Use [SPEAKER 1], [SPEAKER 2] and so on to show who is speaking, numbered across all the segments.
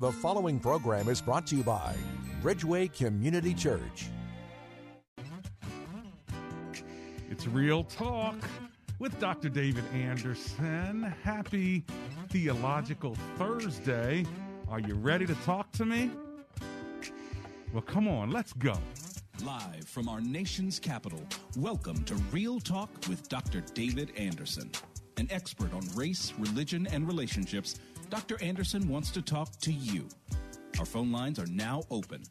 [SPEAKER 1] The following program is brought to you by Bridgeway Community Church.
[SPEAKER 2] It's Real Talk with Dr. David Anderson. Happy Theological Thursday. Are you ready to talk to me? Well, come on, let's go.
[SPEAKER 3] Live from our nation's capital, welcome to Real Talk with Dr. David Anderson. An expert on race, religion, and relationships, Dr. Anderson wants to talk to you. Our phone lines are now open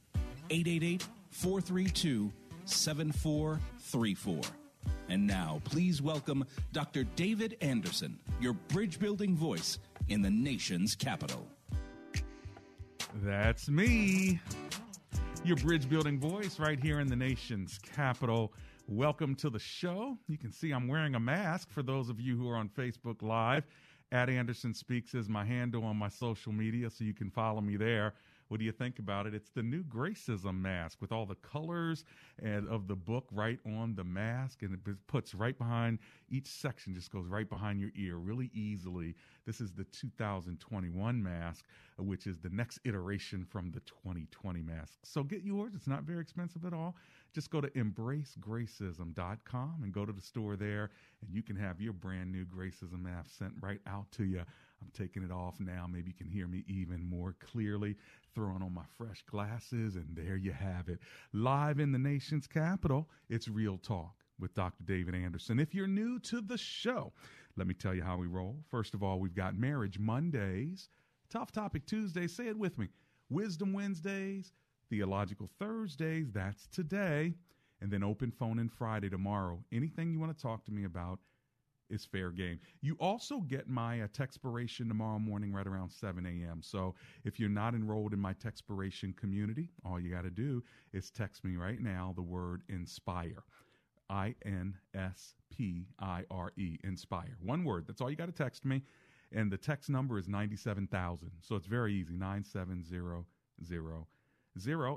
[SPEAKER 3] 888 432 7434. And now, please welcome Dr. David Anderson, your bridge building voice in the nation's capital.
[SPEAKER 2] That's me, your bridge building voice right here in the nation's capital. Welcome to the show. You can see I'm wearing a mask for those of you who are on Facebook Live. At Anderson Speaks is my handle on my social media, so you can follow me there. What do you think about it? It's the new Gracism mask with all the colors and of the book right on the mask, and it puts right behind each section, just goes right behind your ear really easily. This is the 2021 mask, which is the next iteration from the 2020 mask. So get yours. It's not very expensive at all. Just go to embracegracism.com and go to the store there, and you can have your brand new Gracism mask sent right out to you. I'm taking it off now. Maybe you can hear me even more clearly. Throwing on my fresh glasses, and there you have it. Live in the nation's capital, it's Real Talk with Dr. David Anderson. If you're new to the show, let me tell you how we roll. First of all, we've got Marriage Mondays, Tough Topic Tuesdays, say it with me, Wisdom Wednesdays, Theological Thursdays, that's today, and then Open Phone in Friday tomorrow. Anything you want to talk to me about, is fair game. You also get my uh, tomorrow morning right around 7 a.m. So if you're not enrolled in my Texpiration community, all you got to do is text me right now the word inspire. I N S P I R E, inspire. One word. That's all you got to text me. And the text number is 97,000. So it's very easy 97000.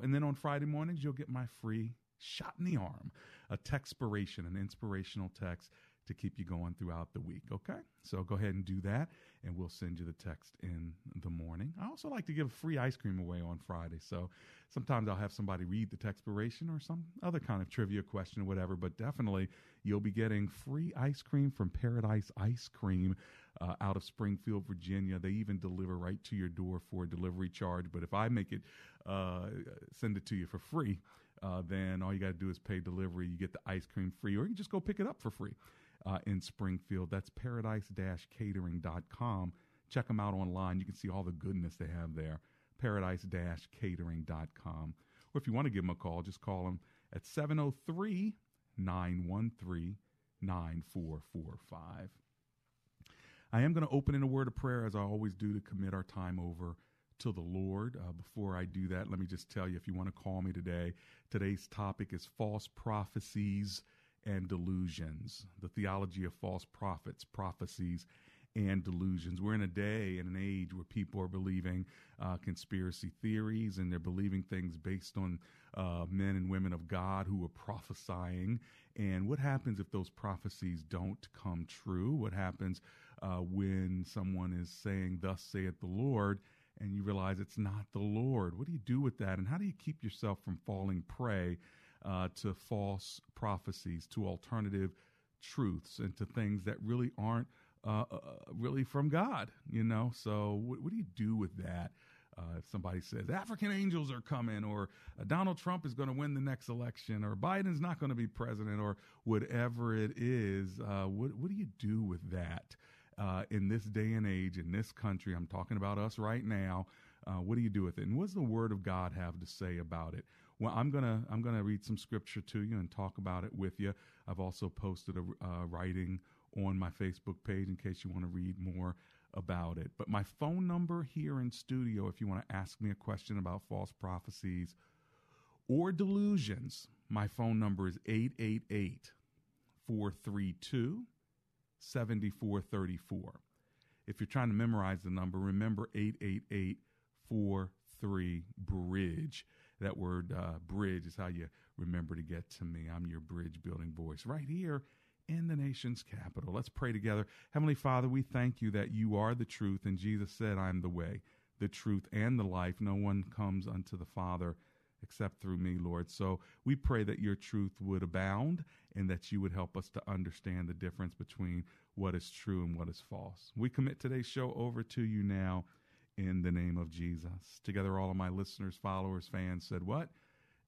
[SPEAKER 2] And then on Friday mornings, you'll get my free shot in the arm, a Texpiration, an inspirational text to keep you going throughout the week. Okay? So go ahead and do that, and we'll send you the text in the morning. I also like to give free ice cream away on Friday. So sometimes I'll have somebody read the texpiration or some other kind of trivia question or whatever, but definitely you'll be getting free ice cream from Paradise Ice Cream. Uh, out of Springfield, Virginia. They even deliver right to your door for a delivery charge. But if I make it, uh, send it to you for free, uh, then all you got to do is pay delivery. You get the ice cream free, or you can just go pick it up for free uh, in Springfield. That's paradise catering.com. Check them out online. You can see all the goodness they have there. Paradise catering.com. Or if you want to give them a call, just call them at 703 913 9445. I am going to open in a word of prayer as I always do to commit our time over to the Lord. Uh, before I do that, let me just tell you if you want to call me today, today's topic is false prophecies and delusions, the theology of false prophets, prophecies, and delusions. We're in a day and an age where people are believing uh, conspiracy theories and they're believing things based on uh, men and women of God who are prophesying. And what happens if those prophecies don't come true? What happens uh, when someone is saying, Thus saith the Lord? And you realize it's not the Lord. What do you do with that? And how do you keep yourself from falling prey uh, to false prophecies, to alternative truths, and to things that really aren't uh, uh, really from God. You know, so what, what do you do with that? Uh, if somebody says African angels are coming, or uh, Donald Trump is going to win the next election, or Biden's not going to be president, or whatever it is, uh, what what do you do with that uh, in this day and age in this country? I'm talking about us right now. Uh, what do you do with it? And what's the Word of God have to say about it? Well, I'm gonna I'm gonna read some scripture to you and talk about it with you. I've also posted a uh, writing on my Facebook page in case you want to read more about it. But my phone number here in studio, if you want to ask me a question about false prophecies or delusions, my phone number is 888 432 7434. If you're trying to memorize the number, remember 888 43 Bridge. That word uh, bridge is how you remember to get to me. I'm your bridge building voice right here in the nation's capital. Let's pray together. Heavenly Father, we thank you that you are the truth, and Jesus said, I'm the way, the truth, and the life. No one comes unto the Father except through me, Lord. So we pray that your truth would abound and that you would help us to understand the difference between what is true and what is false. We commit today's show over to you now in the name of Jesus. Together, all of my listeners, followers, fans said, What?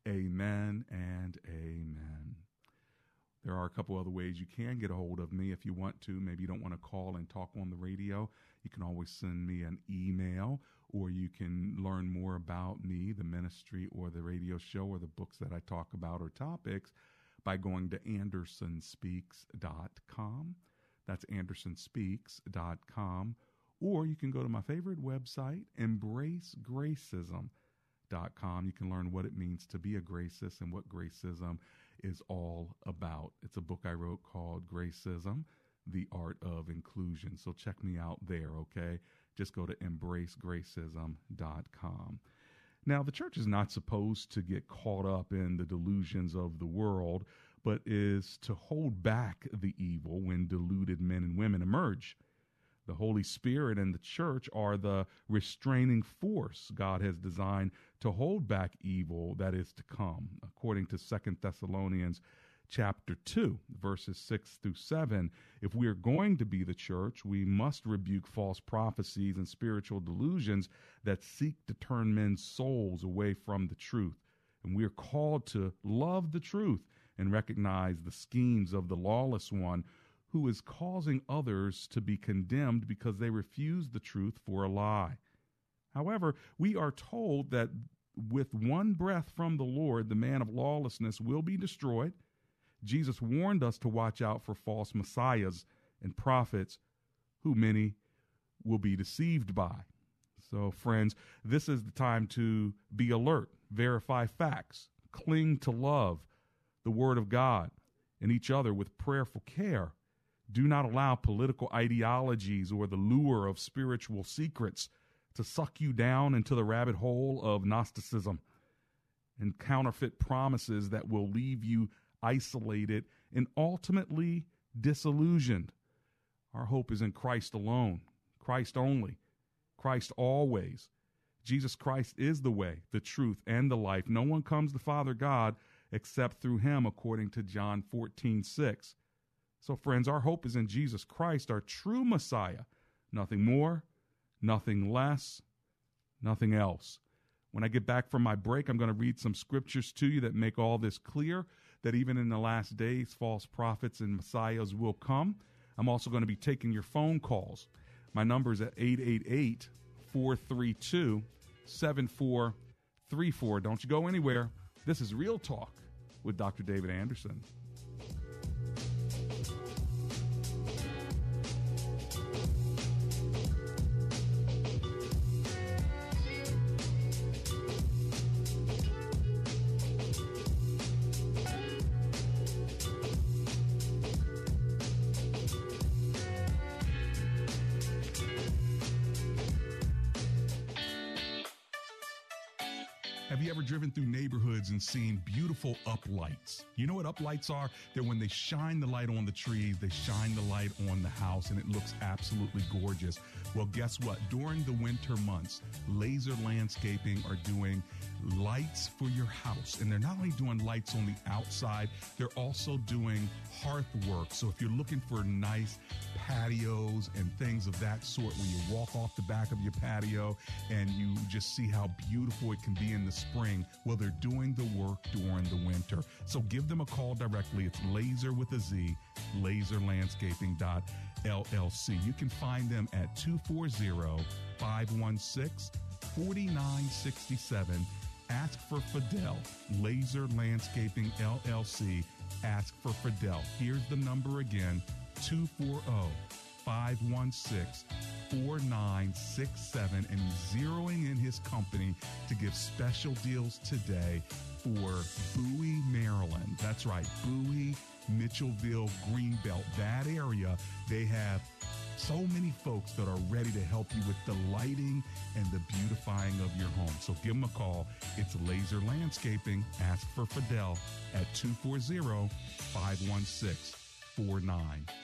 [SPEAKER 2] Amen and amen. There are a couple other ways you can get a hold of me if you want to. Maybe you don't want to call and talk on the radio. You can always send me an email or you can learn more about me, the ministry, or the radio show, or the books that I talk about or topics by going to andersonspeaks.com. That's andersonspeaks.com. Or you can go to my favorite website, embracegracism.com. You can learn what it means to be a gracist and what gracism is all about. It's a book I wrote called Gracism The Art of Inclusion. So check me out there, okay? Just go to embracegracism.com. Now, the church is not supposed to get caught up in the delusions of the world, but is to hold back the evil when deluded men and women emerge. The Holy Spirit and the church are the restraining force God has designed to hold back evil that is to come, according to Second Thessalonians chapter 2, verses 6 through 7. If we are going to be the church, we must rebuke false prophecies and spiritual delusions that seek to turn men's souls away from the truth. And we are called to love the truth and recognize the schemes of the lawless one who is causing others to be condemned because they refuse the truth for a lie. However, we are told that with one breath from the Lord, the man of lawlessness will be destroyed. Jesus warned us to watch out for false messiahs and prophets who many will be deceived by. So, friends, this is the time to be alert, verify facts, cling to love, the Word of God, and each other with prayerful care do not allow political ideologies or the lure of spiritual secrets to suck you down into the rabbit hole of Gnosticism and counterfeit promises that will leave you isolated and ultimately disillusioned. Our hope is in Christ alone, Christ only, Christ always. Jesus Christ is the way, the truth, and the life. No one comes to Father God except through him, according to John 14 6. So, friends, our hope is in Jesus Christ, our true Messiah. Nothing more, nothing less, nothing else. When I get back from my break, I'm going to read some scriptures to you that make all this clear that even in the last days, false prophets and messiahs will come. I'm also going to be taking your phone calls. My number is at 888 432 7434. Don't you go anywhere. This is Real Talk with Dr. David Anderson. Beautiful uplights. You know what uplights are? They're when they shine the light on the trees, they shine the light on the house, and it looks absolutely gorgeous. Well, guess what? During the winter months, Laser Landscaping are doing lights for your house. And they're not only doing lights on the outside, they're also doing hearth work. So if you're looking for a nice patios and things of that sort, when you walk off the back of your patio and you just see how beautiful it can be in the spring, well, they're doing the work during the winter. So give them a call directly. It's laser with a Z, laserlandscaping.llc. You can find them at 240 516 4967 Ask for Fidel, Laser Landscaping LLC. Ask for Fidel. Here's the number again 240 516 4967 and zeroing in his company to give special deals today for Bowie, Maryland. That's right, Bowie, Mitchellville, Greenbelt, that area. They have so many folks that are ready to help you with the lighting and the beautifying of your home. So give them a call. It's Laser Landscaping. Ask for Fidel at 240 516 4967.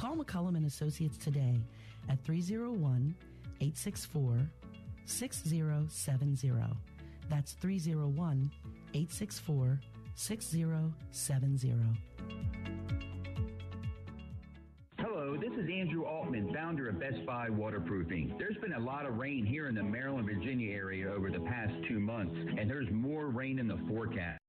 [SPEAKER 4] Call McCullum and Associates today at 301 864 6070. That's 301 864 6070.
[SPEAKER 5] Hello, this is Andrew Altman, founder of Best Buy Waterproofing. There's been a lot of rain here in the Maryland, Virginia area over the past two months, and there's more rain in the forecast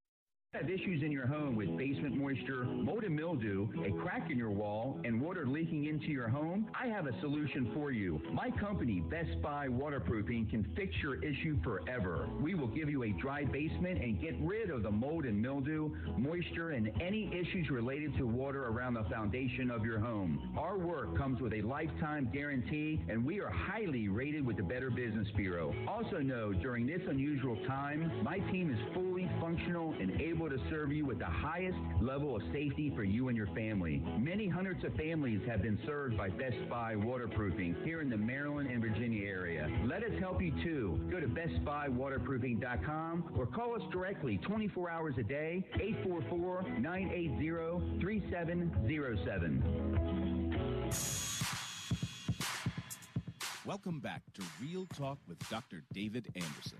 [SPEAKER 5] have issues in your home with basement moisture, mold and mildew, a crack in your wall, and water leaking into your home, I have a solution for you. My company, Best Buy Waterproofing, can fix your issue forever. We will give you a dry basement and get rid of the mold and mildew, moisture, and any issues related to water around the foundation of your home. Our work comes with a lifetime guarantee, and we are highly rated with the Better Business Bureau. Also know, during this unusual time, my team is fully functional and able able to serve you with the highest level of safety for you and your family. Many hundreds of families have been served by Best Buy Waterproofing here in the Maryland and Virginia area. Let us help you too. Go to bestbuywaterproofing.com or call us directly 24 hours a day, 844 980 3707.
[SPEAKER 3] Welcome back to Real Talk with Dr. David Anderson.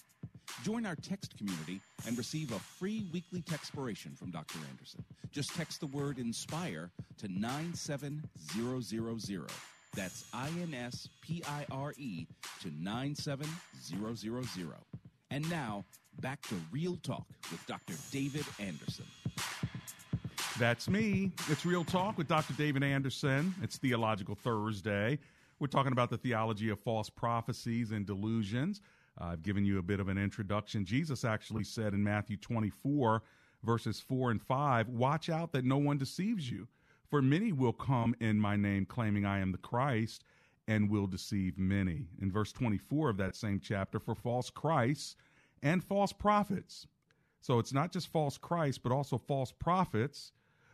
[SPEAKER 3] Join our text community and receive a free weekly textpiration from Dr. Anderson. Just text the word INSPIRE to 97000. That's I N S P I R E to 97000. And now, back to Real Talk with Dr. David Anderson.
[SPEAKER 2] That's me. It's Real Talk with Dr. David Anderson. It's Theological Thursday. We're talking about the theology of false prophecies and delusions. Uh, I've given you a bit of an introduction. Jesus actually said in Matthew 24, verses 4 and 5, Watch out that no one deceives you, for many will come in my name, claiming I am the Christ, and will deceive many. In verse 24 of that same chapter, for false Christs and false prophets. So it's not just false Christ, but also false prophets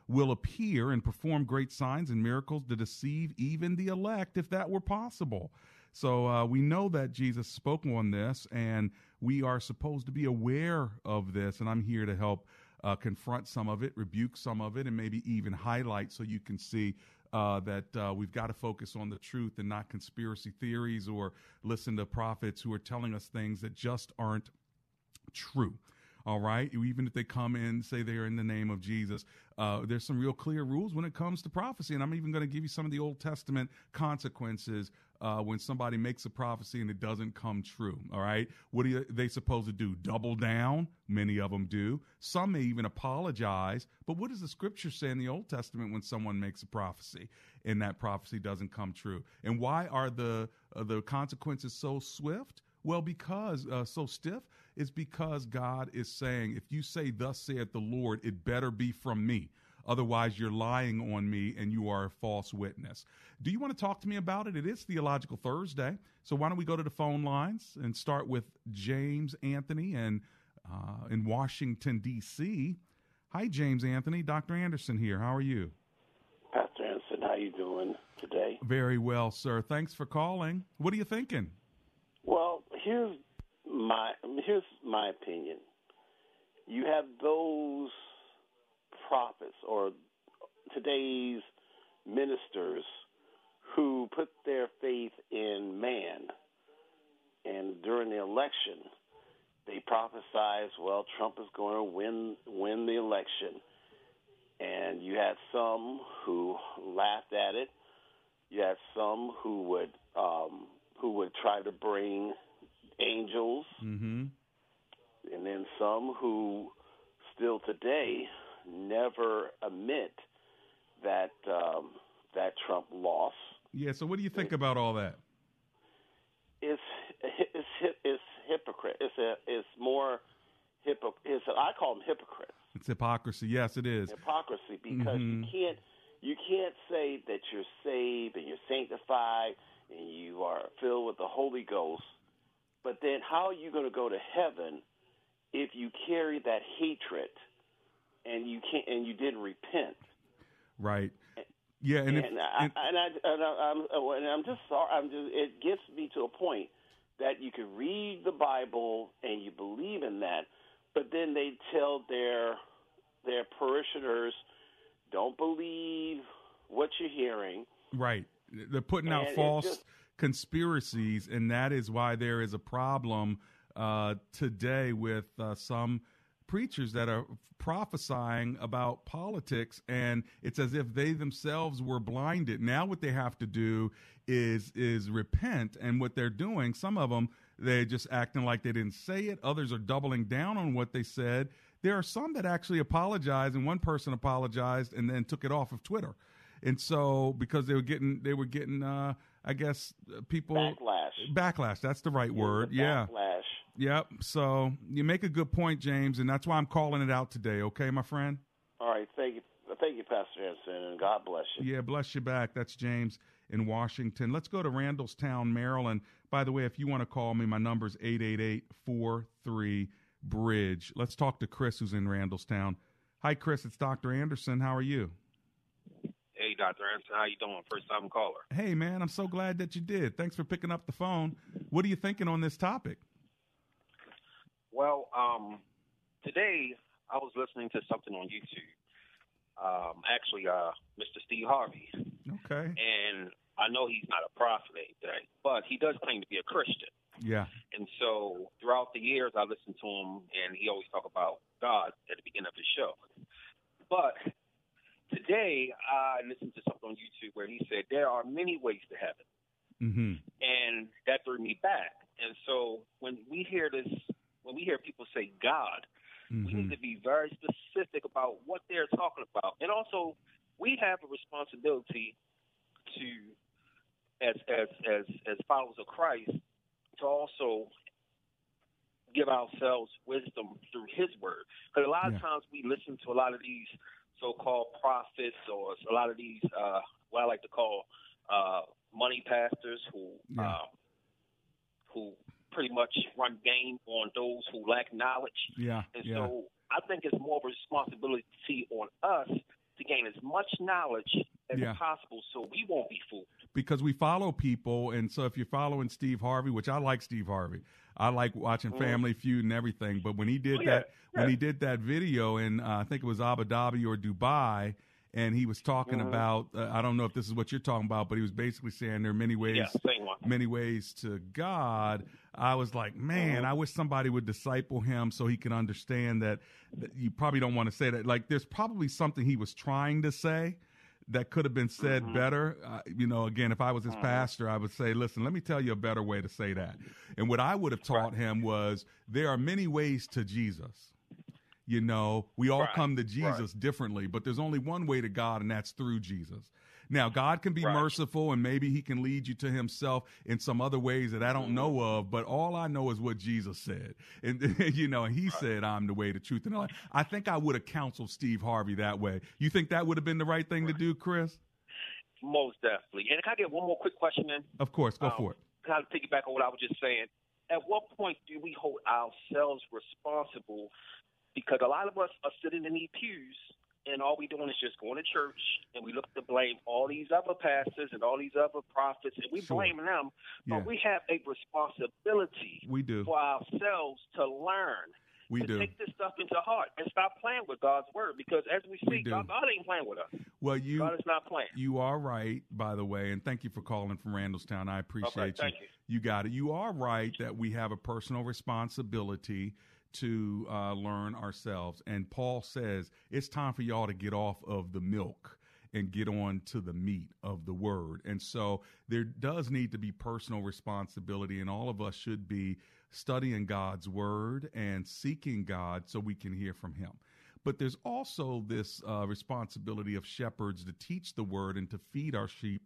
[SPEAKER 2] will appear and perform great signs and miracles to deceive even the elect, if that were possible. So uh, we know that Jesus spoke on this, and we are supposed to be aware of this. And I'm here to help uh, confront some of it, rebuke some of it, and maybe even highlight so you can see uh, that uh, we've got to focus on the truth and not conspiracy theories or listen to prophets who are telling us things that just aren't true. All right, even if they come in say they're in the name of Jesus, uh, there's some real clear rules when it comes to prophecy, and I'm even going to give you some of the Old Testament consequences uh, when somebody makes a prophecy and it doesn't come true. All right. What are they supposed to do? Double down? Many of them do. Some may even apologize. But what does the scripture say in the Old Testament when someone makes a prophecy and that prophecy doesn't come true? And why are the, uh, the consequences so swift? Well, because uh, so stiff is because God is saying, if you say, Thus saith the Lord, it better be from me. Otherwise, you're lying on me and you are a false witness. Do you want to talk to me about it? It is Theological Thursday. So why don't we go to the phone lines and start with James Anthony and uh, in Washington, D.C. Hi, James Anthony. Dr. Anderson here. How are you?
[SPEAKER 6] Pastor Anderson, how you doing today?
[SPEAKER 2] Very well, sir. Thanks for calling. What are you thinking?
[SPEAKER 6] Well, here's my here's my opinion. you have those prophets or today's ministers who put their faith in man. And during the election, they prophesied, well, Trump is going to win win the election. And you had some who laughed at it. You had some who would um, who would try to bring angels,
[SPEAKER 2] mm-hmm.
[SPEAKER 6] and then some who still today never admit that um, that Trump lost.
[SPEAKER 2] Yeah. So, what do you think about all that?
[SPEAKER 6] It's it's it's hypocrite. It's a it's more hypo. It's a, I call them hypocrites.
[SPEAKER 2] It's hypocrisy. Yes, it is
[SPEAKER 6] hypocrisy because
[SPEAKER 2] Mhm.
[SPEAKER 6] you can't you can't say that you're saved and you're sanctified and you are filled with the Holy Ghost, but then how are you going to go to heaven if you carry that hatred and you can't and you didn't repent?
[SPEAKER 2] right. Yeah, and,
[SPEAKER 6] And,
[SPEAKER 2] if,
[SPEAKER 6] I,
[SPEAKER 2] and
[SPEAKER 6] and, I, and I, I'm and I'm just sorry. I'm just it gets me to a point that you can read the Bible and you believe in that, but then they tell their their parishioners, don't believe what you're hearing.
[SPEAKER 2] Right. They're putting out false
[SPEAKER 6] just-
[SPEAKER 2] conspiracies, and that is why there is a problem uh, today with uh, some preachers that are prophesying about politics, and it's as if they themselves were blinded. Now, what they have to do is is repent, and what they're doing, some of them they're just acting like they didn't say it. Others are doubling down on what they said. There are some that actually apologize, and one person apologized and then took it off of Twitter and so because they were getting they were getting uh i guess uh, people
[SPEAKER 6] Backlash.
[SPEAKER 2] backlash that's the right word
[SPEAKER 6] The
[SPEAKER 2] yeah
[SPEAKER 6] Backlash.
[SPEAKER 2] yep so you make a good point james and that's why i'm calling it out today okay my friend
[SPEAKER 6] All right. Thank you. Thank you, Pastor Henson, and God bless you.
[SPEAKER 2] yeah bless you back that's james in washington let's go to randallstown maryland by the way if you want to call me my number's 888-43 bridge let's talk to chris who's in randallstown hi chris it's dr anderson how are you
[SPEAKER 7] Dr. Anderson, how you doing? First time caller.
[SPEAKER 2] Hey, man, I'm so glad that you did. Thanks for picking up the phone. What are you thinking on this topic?
[SPEAKER 7] Well, um, today I was listening to something on YouTube. Um, actually, uh, Mr. Steve Harvey,
[SPEAKER 2] Okay.
[SPEAKER 7] and I know he's not a prophet, anything, but he does claim to be a Christian.
[SPEAKER 2] Yeah.
[SPEAKER 7] And so throughout the years, I listened to him, and he always talk about God at the beginning of his show. But today, I listened to something on YouTube where he said there are many ways to heaven.
[SPEAKER 2] Mm-hmm.
[SPEAKER 7] and that threw me back. And so when we hear this, when we hear people say God, we
[SPEAKER 2] Mm-hmm.
[SPEAKER 7] need to be very specific about what they're talking about, and also we have a responsibility to, as as as as followers of Christ, to also give ourselves wisdom through His Word. Because a lot
[SPEAKER 2] Yeah.
[SPEAKER 7] of times we listen to a lot of these so-called prophets or a lot of these uh, what I like to call uh, money pastors who
[SPEAKER 2] Yeah.
[SPEAKER 7] uh, who pretty much run game on those who lack knowledge.
[SPEAKER 2] Yeah.
[SPEAKER 7] And
[SPEAKER 2] Yeah.
[SPEAKER 7] so I think it's more of a responsibility on us to gain as much knowledge as
[SPEAKER 2] Yeah.
[SPEAKER 7] possible so we won't be fooled.
[SPEAKER 2] because we follow people, and so if you're following Steve Harvey, which I like Steve Harvey, I like watching
[SPEAKER 7] Mhm.
[SPEAKER 2] Family Feud and everything. But when he did
[SPEAKER 7] Oh, yeah,
[SPEAKER 2] that, when he did that video in, uh, I think it was Abu Dhabi or Dubai, and he was talking
[SPEAKER 7] Mhm.
[SPEAKER 2] about, uh, I don't know if this is what you're talking about, but he was basically saying there are many ways,
[SPEAKER 7] Yeah,
[SPEAKER 2] many ways to God. I was like, man,
[SPEAKER 7] Mhm.
[SPEAKER 2] I wish somebody would disciple him so he can understand that, that you probably don't want to say that. Like, there's probably something he was trying to say that could have been said
[SPEAKER 7] Mhm.
[SPEAKER 2] better. Uh, you know, again, if I was his
[SPEAKER 7] Mhm.
[SPEAKER 2] pastor, I would say, listen, let me tell you a better way to say that. And what I would have taught him was there are many ways to Jesus. You know, we all
[SPEAKER 7] Right,
[SPEAKER 2] come to Jesus differently, but there's only one way to God, and that's through Jesus. Now, God can be
[SPEAKER 7] Right.
[SPEAKER 2] merciful, and maybe He can lead you to Himself in some other ways that I don't know of. But all I know is what Jesus said, and you know, and He said, "I'm the way, the truth, and the life." I think I would have counseled Steve Harvey that way. You think that would have been the right thing to do, Chris?
[SPEAKER 7] Most definitely. And can I get one more quick question in?
[SPEAKER 2] Of course, go
[SPEAKER 7] Um,
[SPEAKER 2] for it.
[SPEAKER 7] Kind of piggyback on what I was just saying. At what point do we hold ourselves responsible? Because a lot of us are sitting in these pews and all we doing is just going to church and we look to blame all these other pastors and all these other prophets and we
[SPEAKER 2] Sure.
[SPEAKER 7] blaming them.
[SPEAKER 2] Yeah.
[SPEAKER 7] But we have a responsibility
[SPEAKER 2] We do.
[SPEAKER 7] for ourselves to learn
[SPEAKER 2] We
[SPEAKER 7] to
[SPEAKER 2] do.
[SPEAKER 7] take this stuff into heart and stop playing with God's word. Because as we
[SPEAKER 2] We
[SPEAKER 7] see,
[SPEAKER 2] do.
[SPEAKER 7] God, God ain't playing with us.
[SPEAKER 2] Well, you
[SPEAKER 7] God is not playing.
[SPEAKER 2] You are right, by the way, and thank you for calling from Randallstown. I appreciate
[SPEAKER 7] Okay, thank you.
[SPEAKER 2] You got it. You are right that we have a personal responsibility to uh, learn ourselves. And Paul says it's time for y'all to get off of the milk and get on to the meat of the word. And so there does need to be personal responsibility, and all of us should be studying God's word and seeking God so we can hear from Him. But there's also this uh, responsibility of shepherds to teach the word and to feed our sheep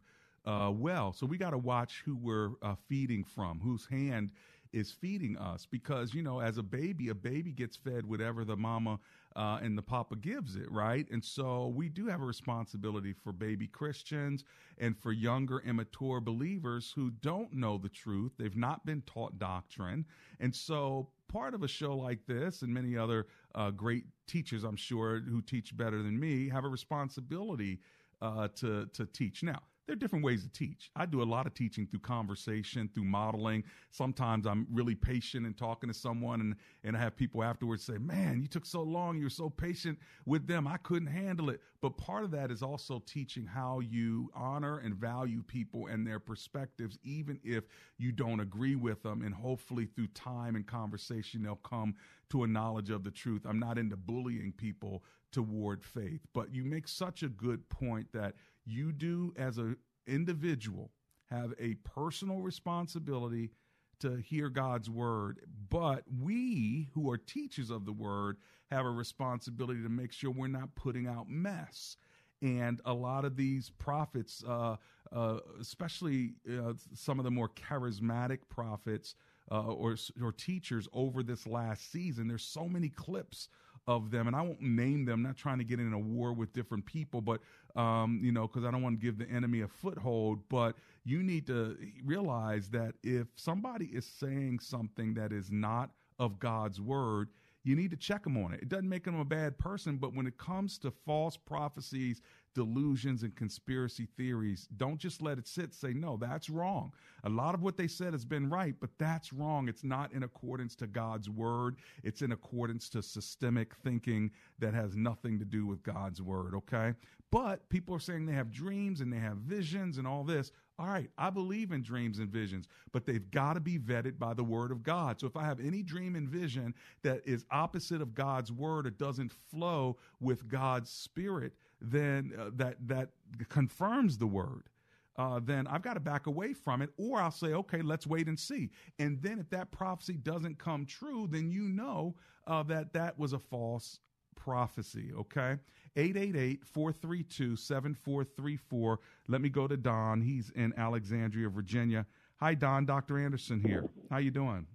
[SPEAKER 2] uh, well. So we got to watch who we're uh, feeding from, whose hand is feeding us. Because, you know, as a baby, a baby gets fed whatever the mama uh, and the papa gives it, right? And so we do have a responsibility for baby Christians and for younger, immature believers who don't know the truth. They've not been taught doctrine. And so part of a show like this and many other uh, great teachers, I'm sure, who teach better than me, have a responsibility uh, to to teach. Now, there are different ways to teach. I do a lot of teaching through conversation, through modeling. Sometimes I'm really patient and talking to someone, and and I have people afterwards say, "Man, you took so long. You were so patient with them. I couldn't handle it." But part of that is also teaching how you honor and value people and their perspectives, even if you don't agree with them. And hopefully, through time and conversation, they'll come to a knowledge of the truth. I'm not into bullying people toward faith, but you make such a good point that you do as an individual have a personal responsibility to hear God's word, but we who are teachers of the word have a responsibility to make sure we're not putting out mess. And a lot of these prophets, uh, uh, especially uh, some of the more charismatic prophets uh, or or teachers over this last season, there's so many clips of them, and I won't name them. Not trying to get in a war with different people, but um, you know, because I don't want to give the enemy a foothold. But you need to realize that if somebody is saying something that is not of God's word, you need to check them on it. It doesn't make them a bad person, but when it comes to false prophecies, delusions, and conspiracy theories, don't just let it sit. Say, no, that's wrong. A lot of what they said has been right, but that's wrong. It's not in accordance to God's word. It's in accordance to systemic thinking that has nothing to do with God's word, okay? But people are saying they have dreams and they have visions and all this. All right, I believe in dreams and visions, but they've got to be vetted by the word of God. So if I have any dream and vision that is opposite of God's word or doesn't flow with God's spirit, then uh, that that confirms the word. Uh, then I've got to back away from it, or I'll say, okay, let's wait and see. And then if that prophecy doesn't come true, then you know uh, that that was a false prophecy, okay? 888-432-7434. Let me go to Don. He's in Alexandria, Virginia. Hi, Don. Dr. Anderson here. How you doing?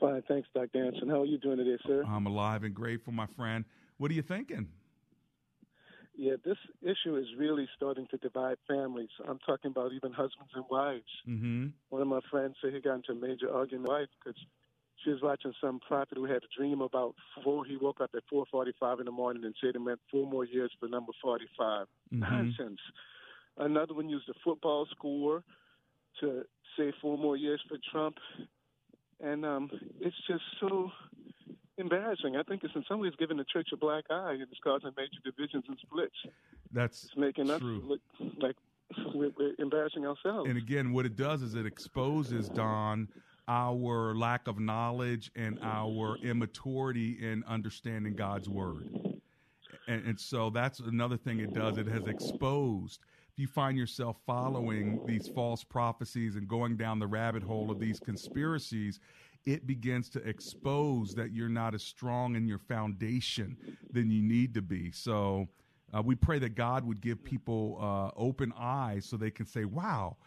[SPEAKER 8] Fine, thanks, Dr. Anderson. How are you doing today, sir?
[SPEAKER 2] I'm alive and grateful, my friend. What are you thinking?
[SPEAKER 8] Yeah, this issue is really starting to divide families. I'm talking about even husbands and wives.
[SPEAKER 2] Mm-hmm.
[SPEAKER 8] One of my friends said he got into a major argument with his wife because she was watching some prophet who had a dream about four. He woke up at 4:45 in the morning and said it meant four more years for number 45.
[SPEAKER 2] Mhm.
[SPEAKER 8] Nonsense. Another one used a football score to say four more years for Trump, and um, it's just so embarrassing. I think it's in some ways giving the church a black eye and it's causing major divisions and splits.
[SPEAKER 2] That's
[SPEAKER 8] It's making us look like we're, we're embarrassing ourselves.
[SPEAKER 2] And again, what it does is it exposes, Don, our lack of knowledge and our immaturity in understanding God's word. And, and so that's another thing it does. It has exposed. You find yourself following these false prophecies and going down the rabbit hole of these conspiracies, it begins to expose that you're not as strong in your foundation than you need to be. So uh, we pray that God would give people uh, open eyes so they can say, wow.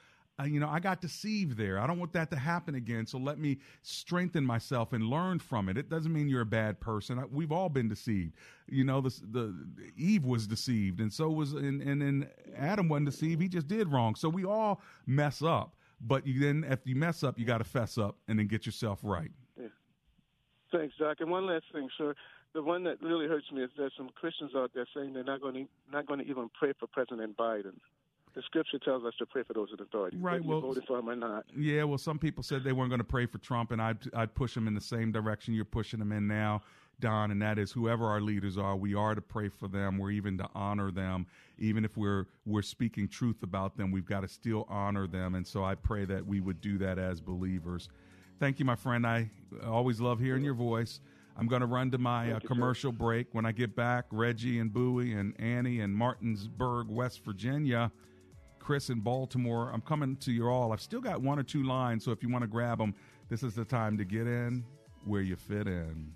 [SPEAKER 2] You know, I got deceived there. I don't want that to happen again. So let me strengthen myself and learn from it. It doesn't mean you're a bad person. I, we've all been deceived. You know, the, the Eve was deceived, and so was, and and then Adam wasn't deceived. He just did wrong. So we all mess up. But you then, if you mess up, you got to fess up and then get yourself right. Yeah.
[SPEAKER 8] Thanks, Doc. And one last thing, sir. The one that really hurts me is there's some Christians out there saying they're not going to not going to even pray for President Biden. The scripture tells us to pray for those in authority.
[SPEAKER 2] Right. Well,
[SPEAKER 8] voted for him or not.
[SPEAKER 2] Yeah. Well, some people said they weren't going to pray for Trump, and I'd I'd push them in the same direction you're pushing them in now. Don, and that is whoever our leaders are, we are to pray for them. We're even to honor them, even if we're we're speaking truth about them. We've got to still honor them, and so I pray that we would do that as believers. Thank you, my friend. I always love hearing your voice. I'm going to run to my uh, commercial break. When I get back, Reggie and Bowie and Annie and Martinsburg, West Virginia, Chris in Baltimore, I'm coming to you all. I've still got one or two lines, so if you want to grab them, this is the time to get in where you fit in.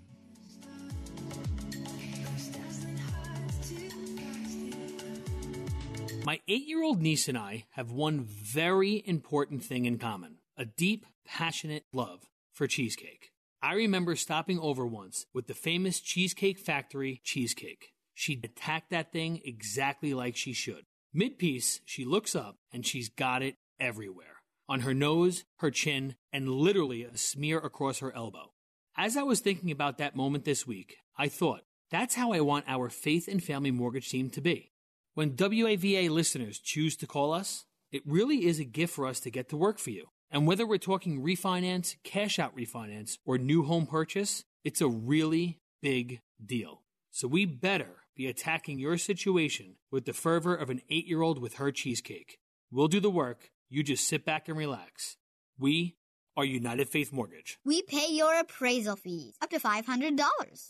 [SPEAKER 9] My eight year old niece and I have one very important thing in common a deep, passionate love for cheesecake. I remember stopping over once with the famous Cheesecake Factory cheesecake. She attacked that thing exactly like she should. Mid piece, she looks up and she's got it everywhere on her nose, her chin, and literally a smear across her elbow. As I was thinking about that moment this week, I thought, that's how I want our faith and family mortgage team to be. When WAVA listeners choose to call us, it really is a gift for us to get to work for you. And whether we're talking refinance, cash out refinance, or new home purchase, it's a really big deal. So we better be attacking your situation with the fervor of an eight year old with her cheesecake. We'll do the work. You just sit back and relax. We are United Faith Mortgage.
[SPEAKER 10] We pay your appraisal fees up to $500.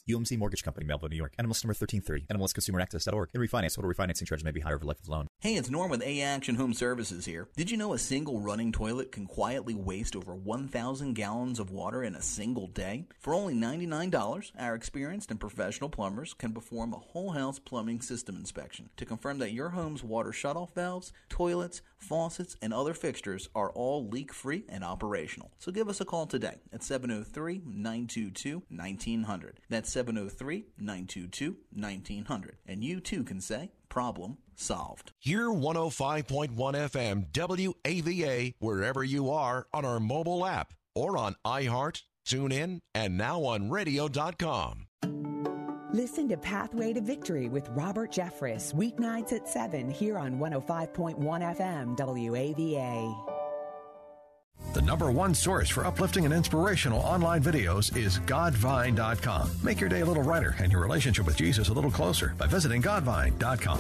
[SPEAKER 11] UMC Mortgage Company, Melville, New York. NMLS number 1330. NMLSConsumerAccess.org. In refinance, total refinancing charges may be higher over life of loan.
[SPEAKER 12] Hey, it's Norm with A Action Home Services here. Did you know a single running toilet can quietly waste over 1,000 gallons of water in a single day? For only $99, our experienced and professional plumbers can perform a whole house plumbing system inspection to confirm that your home's water shutoff valves, toilets, faucets, and other fixtures are all leak free and operational. So give us a call today at 703 922 1900. That's 703 922 1900. And you too can say, problem solved.
[SPEAKER 1] Hear 105.1 FM WAVA wherever you are on our mobile app or on iHeart, TuneIn, and now on radio.com.
[SPEAKER 13] Listen to Pathway to Victory with Robert Jeffress, weeknights at 7 here on 105.1 FM WAVA.
[SPEAKER 14] The number one source for uplifting and inspirational online videos is Godvine.com. Make your day a little brighter and your relationship with Jesus a little closer by visiting Godvine.com.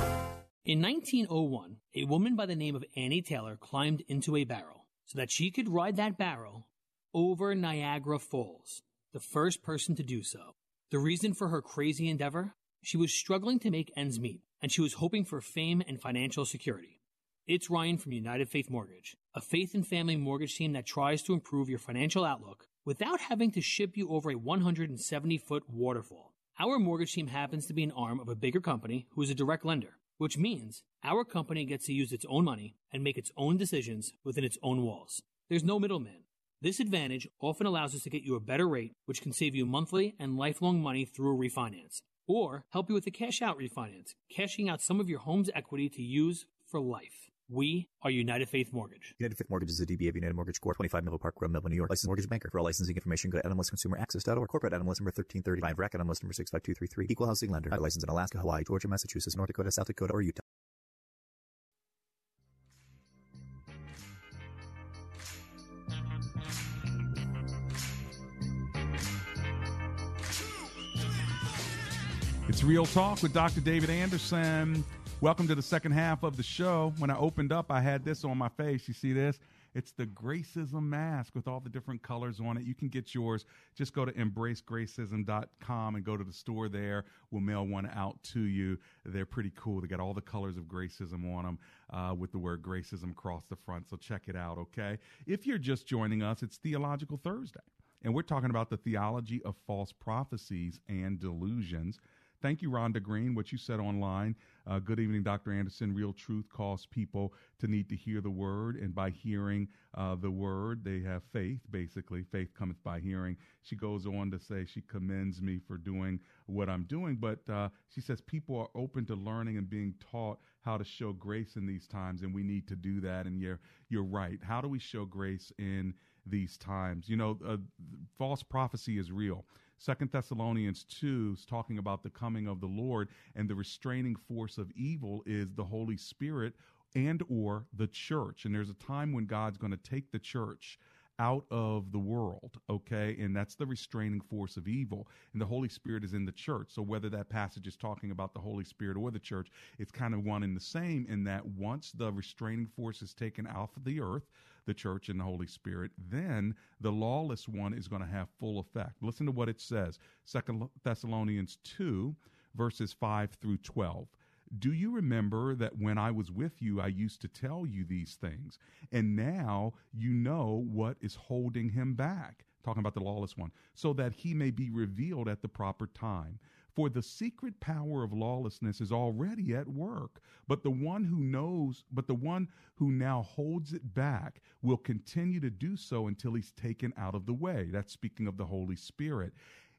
[SPEAKER 9] In 1901, a woman by the name of Annie Taylor climbed into a barrel so that she could ride that barrel over Niagara Falls, the first person to do so. The reason for her crazy endeavor? She was struggling to make ends meet, and she was hoping for fame and financial security. It's Ryan from United Faith Mortgage, a faith and family mortgage team that tries to improve your financial outlook without having to ship you over a 170 foot waterfall. Our mortgage team happens to be an arm of a bigger company who is a direct lender, which means our company gets to use its own money and make its own decisions within its own walls. There's no middleman. This advantage often allows us to get you a better rate, which can save you monthly and lifelong money through a refinance, or help you with a cash out refinance, cashing out some of your home's equity to use for life. We are United Faith Mortgage.
[SPEAKER 11] United Faith Mortgage is a DBA of United Mortgage Corp. 25 Melville Park Road, Melville, New York. Licensed mortgage banker. For all licensing information, go to NMLSConsumerAccess.org. Corporate NMLS number 1335. RAC NMLS number 65233. Equal housing lender. Licensed in Alaska, Hawaii, Georgia, Massachusetts, North Dakota, South Dakota, or Utah.
[SPEAKER 2] It's Real Talk with Dr. David Anderson. Welcome to the second half of the show. When I opened up, I had this on my face. You see this? It's the Gracism mask with all the different colors on it. You can get yours. Just go to embracegracism.com and go to the store there. We'll mail one out to you. They're pretty cool. They got all the colors of Gracism on them uh, with the word Gracism across the front. So check it out, okay? If you're just joining us, it's Theological Thursday. And we're talking about the theology of false prophecies and delusions. Thank you, Rhonda Green, what you said online. Uh, good evening, Dr. Anderson. Real truth calls people to need to hear the word, and by hearing uh, the word, they have faith, basically. Faith cometh by hearing. She goes on to say she commends me for doing what I'm doing, but uh, she says people are open to learning and being taught how to show grace in these times, and we need to do that. And you're, you're right. How do we show grace in these times? You know, uh, false prophecy is real. Second Thessalonians 2 is talking about the coming of the Lord, and the restraining force of evil is the Holy Spirit and or the church. And there's a time when God's going to take the church out of the world, okay? And that's the restraining force of evil. And the Holy Spirit is in the church. So whether that passage is talking about the Holy Spirit or the church, it's kind of one and the same in that once the restraining force is taken out of the earth, the church and the Holy Spirit, then the lawless one is going to have full effect. Listen to what it says. Second Thessalonians 2 verses 5 through 12. Do you remember that when I was with you, I used to tell you these things? And now you know what is holding him back. Talking about the lawless one, so that he may be revealed at the proper time. For the secret power of lawlessness is already at work, but the one who knows, but the one who now holds it back will continue to do so until he's taken out of the way. That's speaking of the Holy Spirit.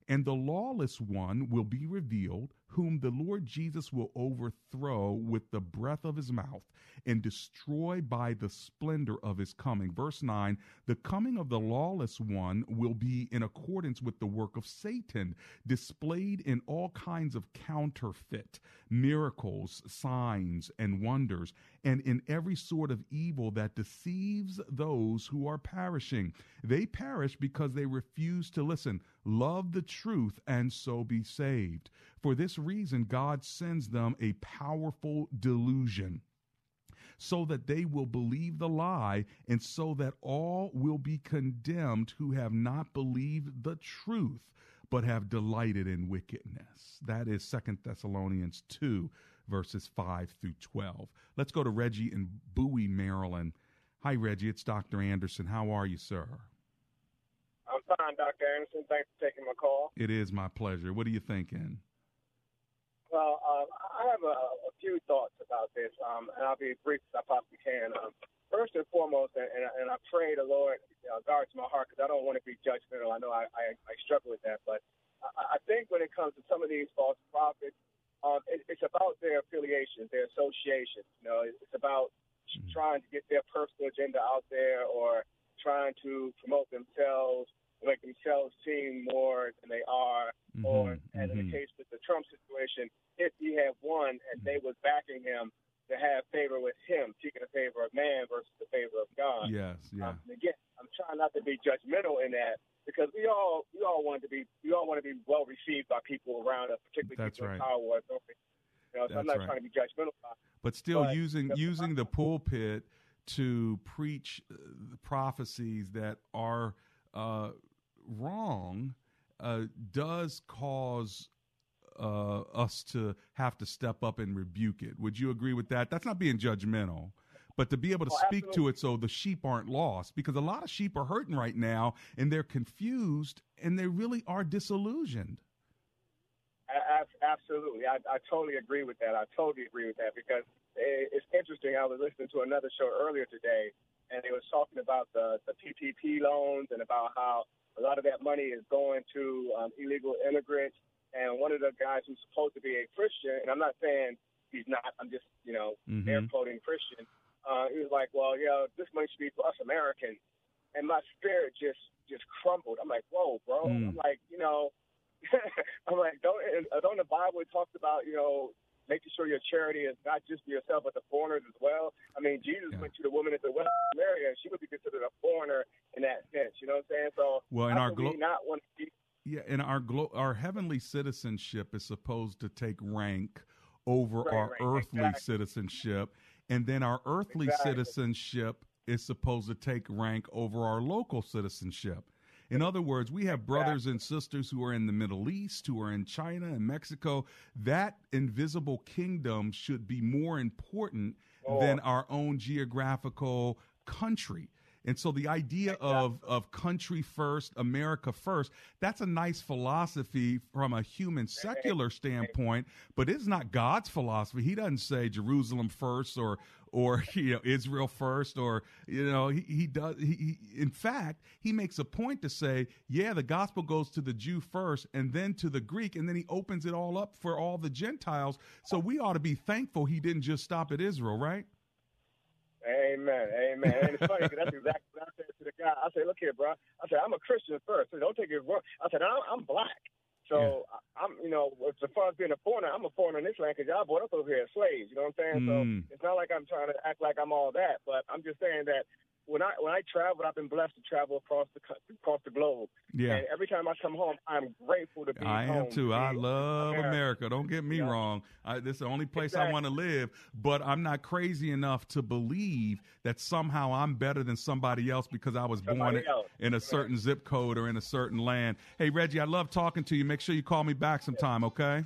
[SPEAKER 2] And the lawless one will be revealed, whom the Lord Jesus will overthrow with the breath of his mouth and destroy by the splendor of his coming. Verse 9 The coming of the lawless one will be in accordance with the work of Satan, displayed in all kinds of counterfeit miracles, signs, and wonders, and in every sort of evil that deceives those who are perishing. They perish because they refuse to listen, love the truth, and so be saved. For this reason, God sends them a powerful delusion so that they will believe the lie, and so that all will be condemned who have not believed the truth, but have delighted in wickedness. That is Second Thessalonians 2, verses 5 through 12. Let's go to Reggie in Bowie, Maryland. Hi, Reggie. It's Dr. Anderson. How are you, sir?
[SPEAKER 15] I'm fine, Dr. Anderson. Thanks for taking my call.
[SPEAKER 2] It is my pleasure. What are you thinking?
[SPEAKER 15] Well, uh, I have a, a, few thoughts about this, um, and I'll be as brief as I possibly can. Um, first and foremost, and, and, and I pray the Lord uh, guards my heart because I don't want to be judgmental. I know I, I, I struggle with that, but I, I think when it comes to some of these false prophets, um, it, it's about their affiliations, their associations. You know, it's about mm-hmm. trying to get their personal agenda out there or trying to promote themselves make themselves seem more than they are. Mm-hmm, or, as mm-hmm. in the case with the Trump situation, if he had won and they was backing him to have favor with him, seeking the favor of man versus the favor of God.
[SPEAKER 2] Yes, yeah.
[SPEAKER 15] Um, again, I'm trying not to be judgmental in that because we all we all want to be we all want to be well received by people around us, particularly
[SPEAKER 2] That's
[SPEAKER 15] people
[SPEAKER 2] right.
[SPEAKER 15] in power. You know, so I'm not right. trying to be judgmental.
[SPEAKER 2] But still, but using using the pulpit to preach uh, prophecies that are uh, wrong uh, does cause uh, us to have to step up and rebuke it. Would you agree with that? That's not being judgmental, but to be able to oh, speak absolutely. to it so the sheep aren't lost, because a lot of sheep are hurting right now and they're confused and they really are disillusioned.
[SPEAKER 15] Absolutely, I, I totally agree with that. I totally agree with that because it's interesting. I was listening to another show earlier today, and they was talking about the the PPP loans and about how a lot of that money is going to um, illegal immigrants. And one of the guys who's supposed to be a Christian, and I'm not saying he's not, I'm just, you know, mm-hmm. air quoting Christian. Uh, he was like, well, yeah, this money should be for us Americans. And my spirit just just crumbled. I'm like, whoa, bro. Mm. I'm like, you know, I'm like, don't don't the Bible talks about, you know, making sure your charity is not just for yourself, but the foreigners as well. I mean, Jesus yeah. went to the woman at the well of Samaria, and she would be considered a foreigner in that sense. You know what I'm saying? So,
[SPEAKER 2] well, in our glo-
[SPEAKER 15] not want to be-
[SPEAKER 2] yeah, and our glo- our heavenly citizenship is supposed to take rank over
[SPEAKER 15] right,
[SPEAKER 2] our
[SPEAKER 15] right,
[SPEAKER 2] earthly
[SPEAKER 15] exactly.
[SPEAKER 2] citizenship, and then our earthly
[SPEAKER 15] exactly.
[SPEAKER 2] citizenship is supposed to take rank over our local citizenship. In other words, we have brothers and sisters who are in the Middle East, who are in China and Mexico. That invisible kingdom should be more important oh. than our own geographical country. And so the idea of, of country first, America first, that's a nice philosophy from a human secular standpoint, but it's not God's philosophy. He doesn't say Jerusalem first or or you know Israel first or you know he, he does he, he, in fact he makes a point to say yeah the gospel goes to the Jew first and then to the Greek and then he opens it all up for all the Gentiles so we ought to be thankful he didn't just stop at Israel right
[SPEAKER 15] Amen. Amen. And it's funny because that's exactly what I said to the guy. I said, look here, bro. I said, I'm a Christian first. So don't take it wrong. I said, I'm, I'm black. So I'm, you know, as far as being a foreigner, I'm a foreigner in this land because y'all brought up over here as slaves. You know what I'm saying?
[SPEAKER 2] Mm.
[SPEAKER 15] So it's not like I'm trying to act like I'm all that, but I'm just saying that when I when I travel, I've been blessed to travel across the across the globe.
[SPEAKER 2] Yeah.
[SPEAKER 15] And every time I come home, I'm grateful to be
[SPEAKER 2] I
[SPEAKER 15] home.
[SPEAKER 2] am too.
[SPEAKER 15] to
[SPEAKER 2] I love
[SPEAKER 15] America.
[SPEAKER 2] America. Don't get me wrong. I, this is the only place I want to live. But I'm not crazy enough to believe that somehow I'm better than somebody else because I was born
[SPEAKER 15] Somebody
[SPEAKER 2] in,
[SPEAKER 15] else.
[SPEAKER 2] in a certain zip code or in a certain land. Hey Reggie, I love talking to you. Make sure you call me back sometime, okay?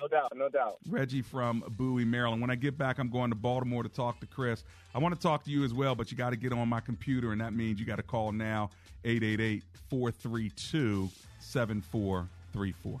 [SPEAKER 15] No doubt, no doubt.
[SPEAKER 2] Reggie from Bowie, Maryland. When I get back, I'm going to Baltimore to talk to Chris. I want to talk to you as well, but you got to get on my computer, and that means you got to call now 888 432 7434.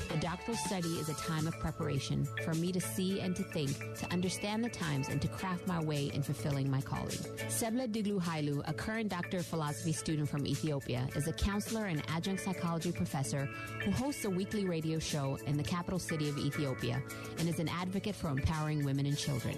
[SPEAKER 16] Doctoral study is a time of preparation for me to see and to think, to understand the times, and to craft my way in fulfilling my calling. Sebla Diglu Hailu, a current Doctor of Philosophy student from Ethiopia, is a counselor and adjunct psychology professor who hosts a weekly radio show in the capital city of Ethiopia and is an advocate for empowering women and children.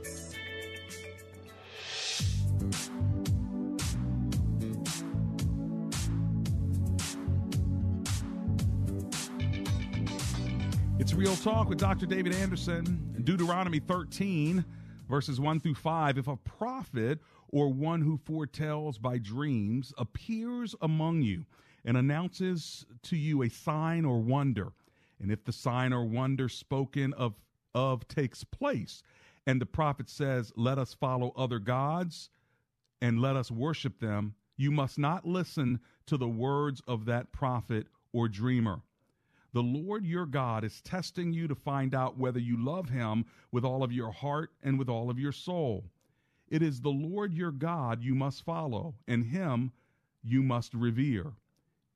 [SPEAKER 2] It's Real Talk with Dr. David Anderson. Deuteronomy 13, verses 1 through 5. If a prophet or one who foretells by dreams appears among you and announces to you a sign or wonder, and if the sign or wonder spoken of, of takes place, and the prophet says, Let us follow other gods and let us worship them, you must not listen to the words of that prophet or dreamer. The Lord your God is testing you to find out whether you love him with all of your heart and with all of your soul. It is the Lord your God you must follow, and him you must revere.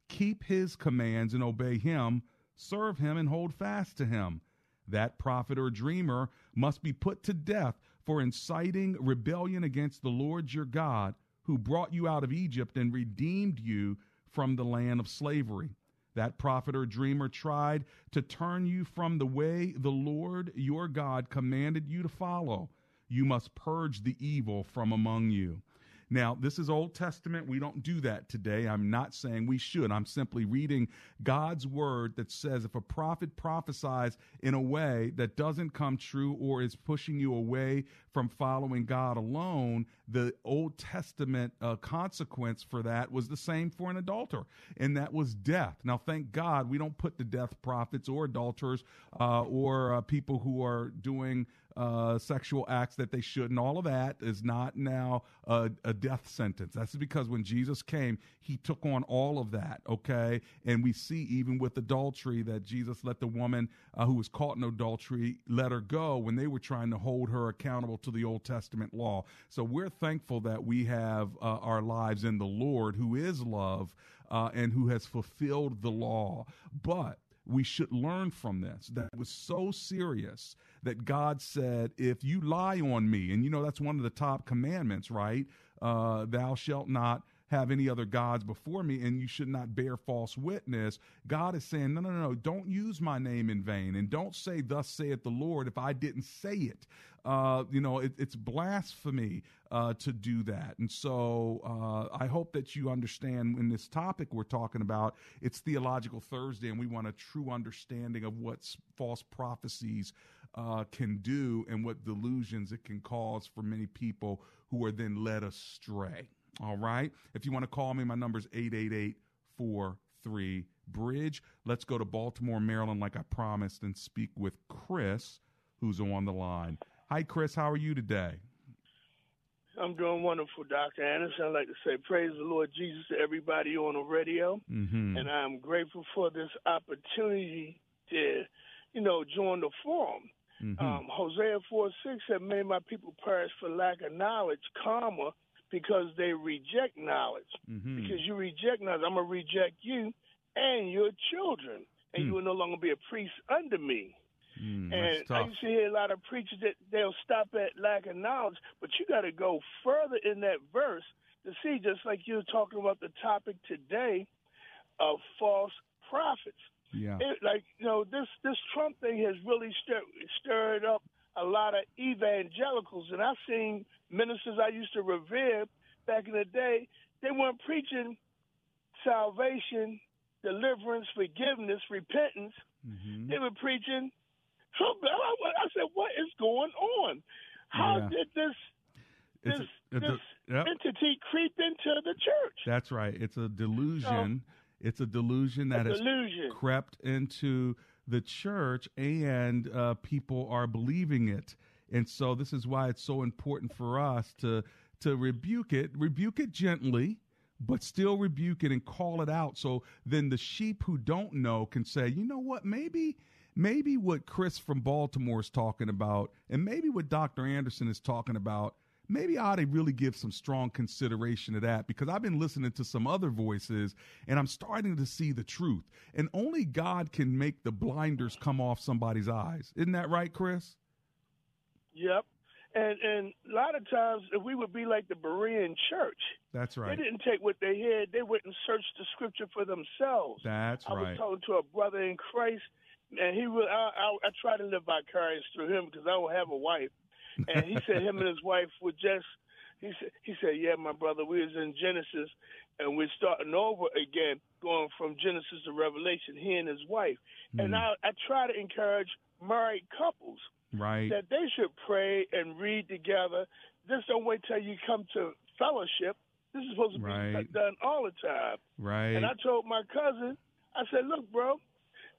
[SPEAKER 2] Keep his commands and obey him, serve him and hold fast to him. That prophet or dreamer must be put to death for inciting rebellion against the Lord your God, who brought you out of Egypt and redeemed you from the land of slavery. That prophet or dreamer tried to turn you from the way the Lord your God commanded you to follow. You must purge the evil from among you. Now, this is Old Testament. We don't do that today. I'm not saying we should. I'm simply reading God's word that says if a prophet prophesies in a way that doesn't come true or is pushing you away from following God alone, the Old Testament uh, consequence for that was the same for an adulterer, and that was death. Now, thank God we don't put to death prophets or adulterers uh, or uh, people who are doing uh, sexual acts that they shouldn't. All of that is not now a, a death sentence. That's because when Jesus came, he took on all of that, okay? And we see even with adultery that Jesus let the woman uh, who was caught in adultery let her go when they were trying to hold her accountable to the Old Testament law. So we're thankful that we have uh, our lives in the Lord, who is love uh, and who has fulfilled the law. But we should learn from this that was so serious that God said, if you lie on me, and you know that's one of the top commandments, right? Uh, thou shalt not have any other gods before me, and you should not bear false witness. God is saying, no, no, no, don't use my name in vain, and don't say, Thus saith the Lord, if I didn't say it. Uh, you know, it, it's blasphemy uh, to do that. And so uh, I hope that you understand in this topic we're talking about, it's Theological Thursday, and we want a true understanding of what false prophecies uh, can do and what delusions it can cause for many people who are then led astray. All right. If you want to call me, my number is 888 43 Bridge. Let's go to Baltimore, Maryland, like I promised, and speak with Chris, who's on the line. Hi, Chris. How are you today?
[SPEAKER 17] I'm doing wonderful, Dr. Anderson. I'd like to say praise the Lord Jesus to everybody on the radio.
[SPEAKER 2] Mm-hmm.
[SPEAKER 17] And I'm grateful for this opportunity to, you know, join the forum.
[SPEAKER 2] Mm-hmm.
[SPEAKER 17] Um, Hosea 4 6 said, May my people perish for lack of knowledge, comma, because they reject knowledge.
[SPEAKER 2] Mm-hmm.
[SPEAKER 17] Because you reject knowledge, I'm going to reject you and your children, and
[SPEAKER 2] Mm.
[SPEAKER 17] you will no longer be a priest under me.
[SPEAKER 2] Mm,
[SPEAKER 17] And I used to hear a lot of preachers that they'll stop at lack of knowledge, but you got to go further in that verse to see, just like you're talking about the topic today of false prophets.
[SPEAKER 2] Yeah.
[SPEAKER 17] It, like you know, this this Trump thing has really stir, stirred up a lot of evangelicals, and I've seen ministers I used to revere back in the day. They weren't preaching salvation, deliverance, forgiveness, repentance.
[SPEAKER 2] Mm-hmm.
[SPEAKER 17] They were preaching. I said, "What is going on? How
[SPEAKER 2] Yeah.
[SPEAKER 17] did this
[SPEAKER 2] It's
[SPEAKER 17] this,
[SPEAKER 2] a- it's a- yep.
[SPEAKER 17] entity creep into the church?"
[SPEAKER 2] That's right. It's a delusion. it's a delusion that
[SPEAKER 17] A
[SPEAKER 2] has
[SPEAKER 17] delusion.
[SPEAKER 2] crept into the church, and uh, people are believing it. And so, this is why it's so important for us to to rebuke it, rebuke it gently, but still rebuke it and call it out. So then the sheep who don't know can say, you know what, maybe. Maybe what Chris from Baltimore is talking about, and maybe what Dr. Anderson is talking about, maybe I ought to really give some strong consideration to that because I've been listening to some other voices and I'm starting to see the truth. And only God can make the blinders come off somebody's eyes. Isn't that right, Chris?
[SPEAKER 17] Yep. And and a lot of times, if we would be like the Berean church,
[SPEAKER 2] That's right.
[SPEAKER 17] they didn't take what they heard; they went and searched the scripture for themselves.
[SPEAKER 2] That's right.
[SPEAKER 17] I was talking to a brother in Christ, and he was. I, I, I try to live vicarious through him because I don't have a wife. And he said him and his wife were just. He said, he said, yeah, my brother, we was in Genesis, and we're starting over again, going from Genesis to Revelation. He and his wife, and
[SPEAKER 2] Mm.
[SPEAKER 17] I, I try to encourage married couples
[SPEAKER 2] Right.
[SPEAKER 17] that they should pray and read together. Just don't wait till you come to fellowship. This is supposed to be
[SPEAKER 2] Right.
[SPEAKER 17] done all the time.
[SPEAKER 2] Right.
[SPEAKER 17] And I told my cousin, I said, look, bro,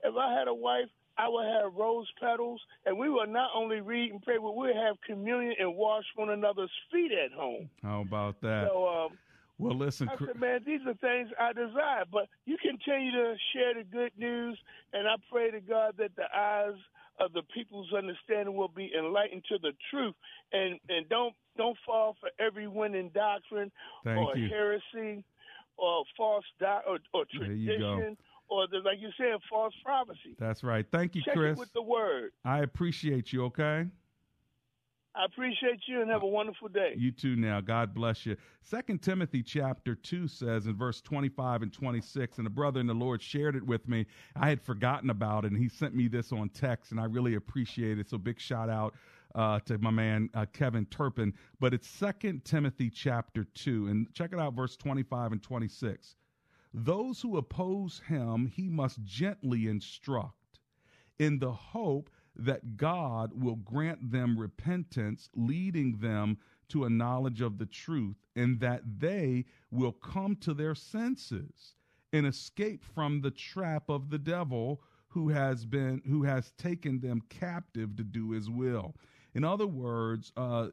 [SPEAKER 17] if I had a wife, I would have rose petals, and we would not only read and pray, but we'd have communion and wash one another's feet at home.
[SPEAKER 2] How about that?
[SPEAKER 17] So, um,
[SPEAKER 2] well, listen,
[SPEAKER 17] I said, man, these are things I desire. But you continue to share the good news, and I pray to God that the eyes of the people's understanding will be enlightened to the truth, and and don't don't fall for every winning doctrine
[SPEAKER 2] Thank
[SPEAKER 17] or
[SPEAKER 2] you.
[SPEAKER 17] heresy or false doc or, or
[SPEAKER 2] There you go.
[SPEAKER 17] tradition or the, like you said, false prophecy.
[SPEAKER 2] That's right. Thank you,
[SPEAKER 17] Check
[SPEAKER 2] Chris.
[SPEAKER 17] it with the word.
[SPEAKER 2] I appreciate you, okay?
[SPEAKER 17] I appreciate you and have a wonderful day.
[SPEAKER 2] You too now. God bless you. Second Timothy chapter 2 says in verse 25 and 26, and a brother in the Lord shared it with me. I had forgotten about it, and he sent me this on text, and I really appreciate it. So big shout out uh, to my man uh, Kevin Turpin. But it's Second Timothy chapter 2, and check it out, verse 25 and 26. Those who oppose him, he must gently instruct in the hope that God will grant them repentance, leading them to a knowledge of the truth, and that they will come to their senses and escape from the trap of the devil who has been who has taken them captive to do his will. In other words, uh,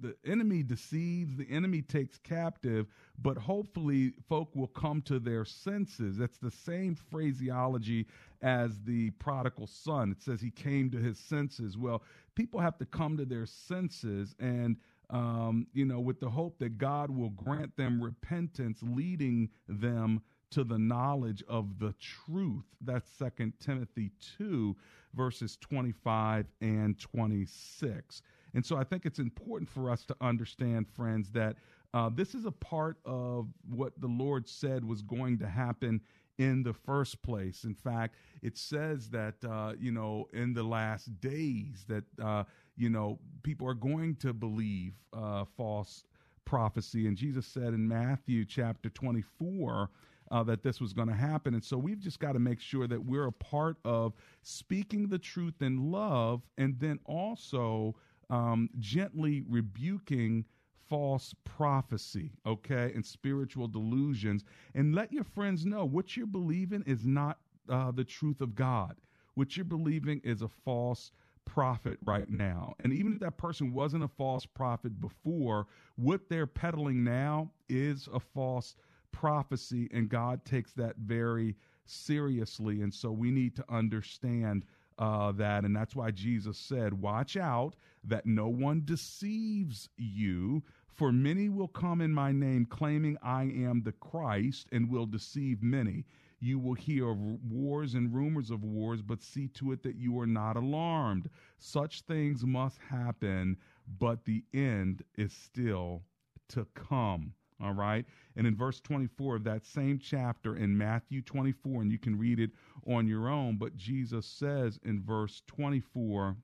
[SPEAKER 2] the enemy deceives, the enemy takes captive, but hopefully folk will come to their senses. That's the same phraseology as the prodigal son. It says he came to his senses. Well, people have to come to their senses and um, you know, with the hope that God will grant them repentance, leading them to the knowledge of the truth. That's Second Timothy 2, verses 25 and 26. And so I think it's important for us to understand, friends, that uh, this is a part of what the Lord said was going to happen in the first place. In fact, it says that, uh, you know, in the last days that, uh, you know, people are going to believe uh, false prophecy. And Jesus said in Matthew chapter 24, uh, that this was going to happen. And so we've just got to make sure that we're a part of speaking the truth in love and then also um, gently rebuking false prophecy, okay, and spiritual delusions. And let your friends know what you're believing is not uh, the truth of God. What you're believing is a false prophet right now. And even if that person wasn't a false prophet before, what they're peddling now is a false prophecy, and God takes that very seriously. And so we need to understand uh, that. And that's why Jesus said, Watch out that no one deceives you, for many will come in my name, claiming I am the Christ, and will deceive many. You will hear of wars and rumors of wars, but see to it that you are not alarmed. Such things must happen, but the end is still to come. All right. And in verse 24 of that same chapter in Matthew 24, and you can read it on your own, but Jesus says in verse 24,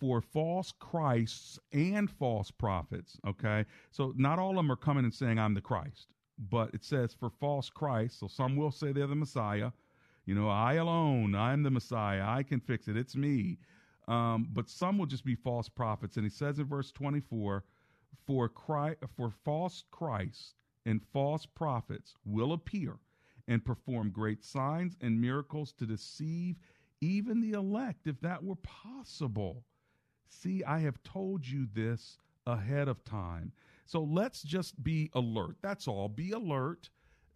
[SPEAKER 2] for false Christs and false prophets. Okay. So not all of them are coming and saying, I'm the Christ, but it says for false Christ. So some will say they're the Messiah. You know, I alone, I'm the Messiah. I can fix it. It's me. Um, but some will just be false prophets. And he says in verse 24, for Christ, for false Christs and false prophets will appear and perform great signs and miracles to deceive even the elect, if that were possible. See, I have told you this ahead of time. So let's just be alert. That's all. Be alert.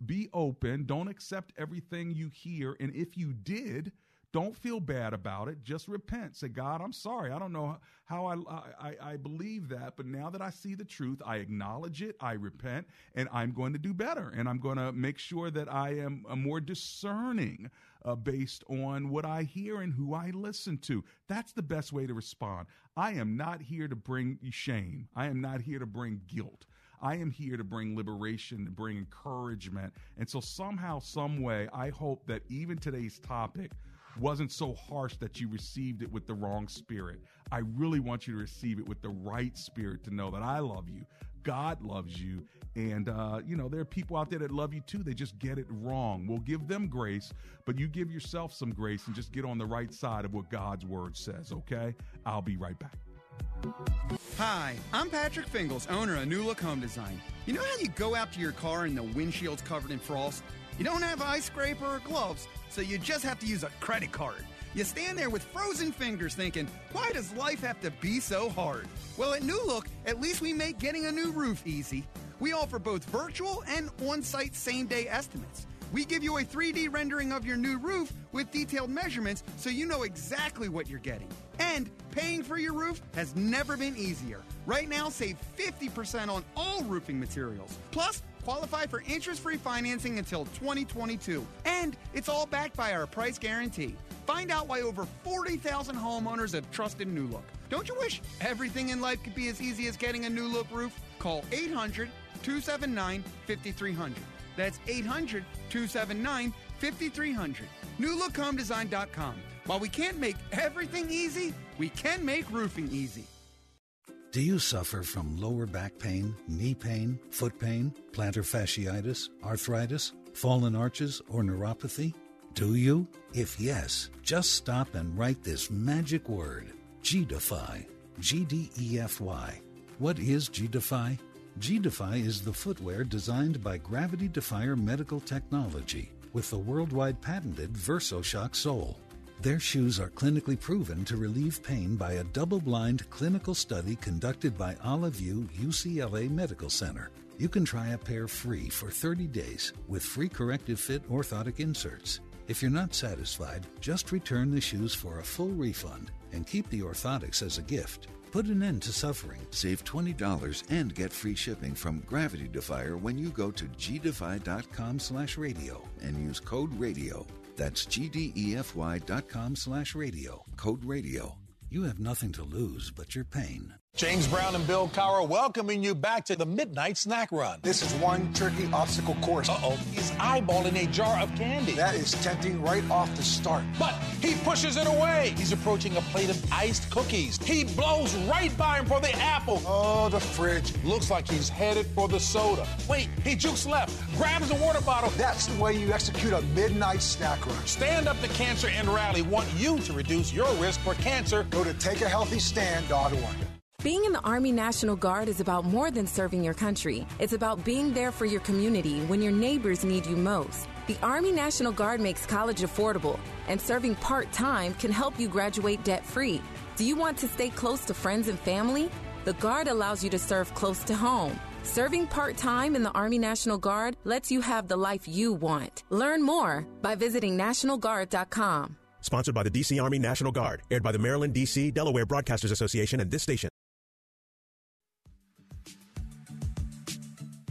[SPEAKER 2] Be open. Don't accept everything you hear. And if you did, don't feel bad about it. Just repent. Say, God, I'm sorry. I don't know how I, I, I believe that, but now that I see the truth, I acknowledge it, I repent, and I'm going to do better. And I'm going to make sure that I am more discerning uh, based on what I hear and who I listen to. That's the best way to respond. I am not here to bring shame, I am not here to bring guilt. I am here to bring liberation, to bring encouragement. And so, somehow, some way, I hope that even today's topic wasn't so harsh that you received it with the wrong spirit. I really want you to receive it with the right spirit to know that I love you. God loves you. And, uh, you know, there are people out there that love you too. They just get it wrong. We'll give them grace, but you give yourself some grace and just get on the right side of what God's word says, okay? I'll be right back.
[SPEAKER 18] Hi, I'm Patrick Fingles, owner of New Look Home Design. You know how you go out to your car and the windshield's covered in frost? You don't have ice scraper or gloves, so you just have to use a credit card. You stand there with frozen fingers thinking, why does life have to be so hard? Well, at New Look, at least we make getting a new roof easy. We offer both virtual and on site same day estimates. We give you a 3D rendering of your new roof with detailed measurements so you know exactly what you're getting. And paying for your roof has never been easier. Right now, save 50% on all roofing materials. Plus, qualify for interest free financing until 2022. And it's all backed by our price guarantee. Find out why over 40,000 homeowners have trusted New Look. Don't you wish everything in life could be as easy as getting a new look roof? Call 800 279 5300. That's 800 279 5300. NewLookHomeDesign.com. While we can't make everything easy, we can make roofing easy.
[SPEAKER 19] Do you suffer from lower back pain, knee pain, foot pain, plantar fasciitis, arthritis, fallen arches, or neuropathy? Do you? If yes, just stop and write this magic word G-Defy. G D E F Y. What is G-Defy? G-Defy is the footwear designed by Gravity Defier Medical Technology with the worldwide patented VersoShock sole. Their shoes are clinically proven to relieve pain by a double blind clinical study conducted by Olive UCLA Medical Center. You can try a pair free for 30 days with free corrective fit orthotic inserts. If you're not satisfied, just return the shoes for a full refund and keep the orthotics as a gift. Put an end to suffering. Save $20 and get free shipping from Gravity Defier when you go to gdefy.com slash radio and use code radio. That's gdefy.com slash radio. Code radio. You have nothing to lose but your pain.
[SPEAKER 20] James Brown and Bill Cowher welcoming you back to the Midnight Snack Run. This is one tricky obstacle course. Uh oh, he's eyeballing a jar of candy. That is tempting right off the start. But he pushes it away. He's approaching a plate of iced cookies. He blows right by him for the apple. Oh, the fridge. Looks like he's headed for the soda. Wait, he jukes left, grabs the water bottle. That's the way you execute a midnight snack run. Stand up to cancer and rally want you to reduce your risk for cancer. Go to takeahealthystand.org.
[SPEAKER 21] Being in the Army National Guard is about more than serving your country. It's about being there for your community when your neighbors need you most. The Army National Guard makes college affordable, and serving part time can help you graduate debt free. Do you want to stay close to friends and family? The Guard allows you to serve close to home. Serving part time in the Army National Guard lets you have the life you want. Learn more by visiting NationalGuard.com.
[SPEAKER 22] Sponsored by the D.C. Army National Guard, aired by the Maryland, D.C., Delaware Broadcasters Association and this station.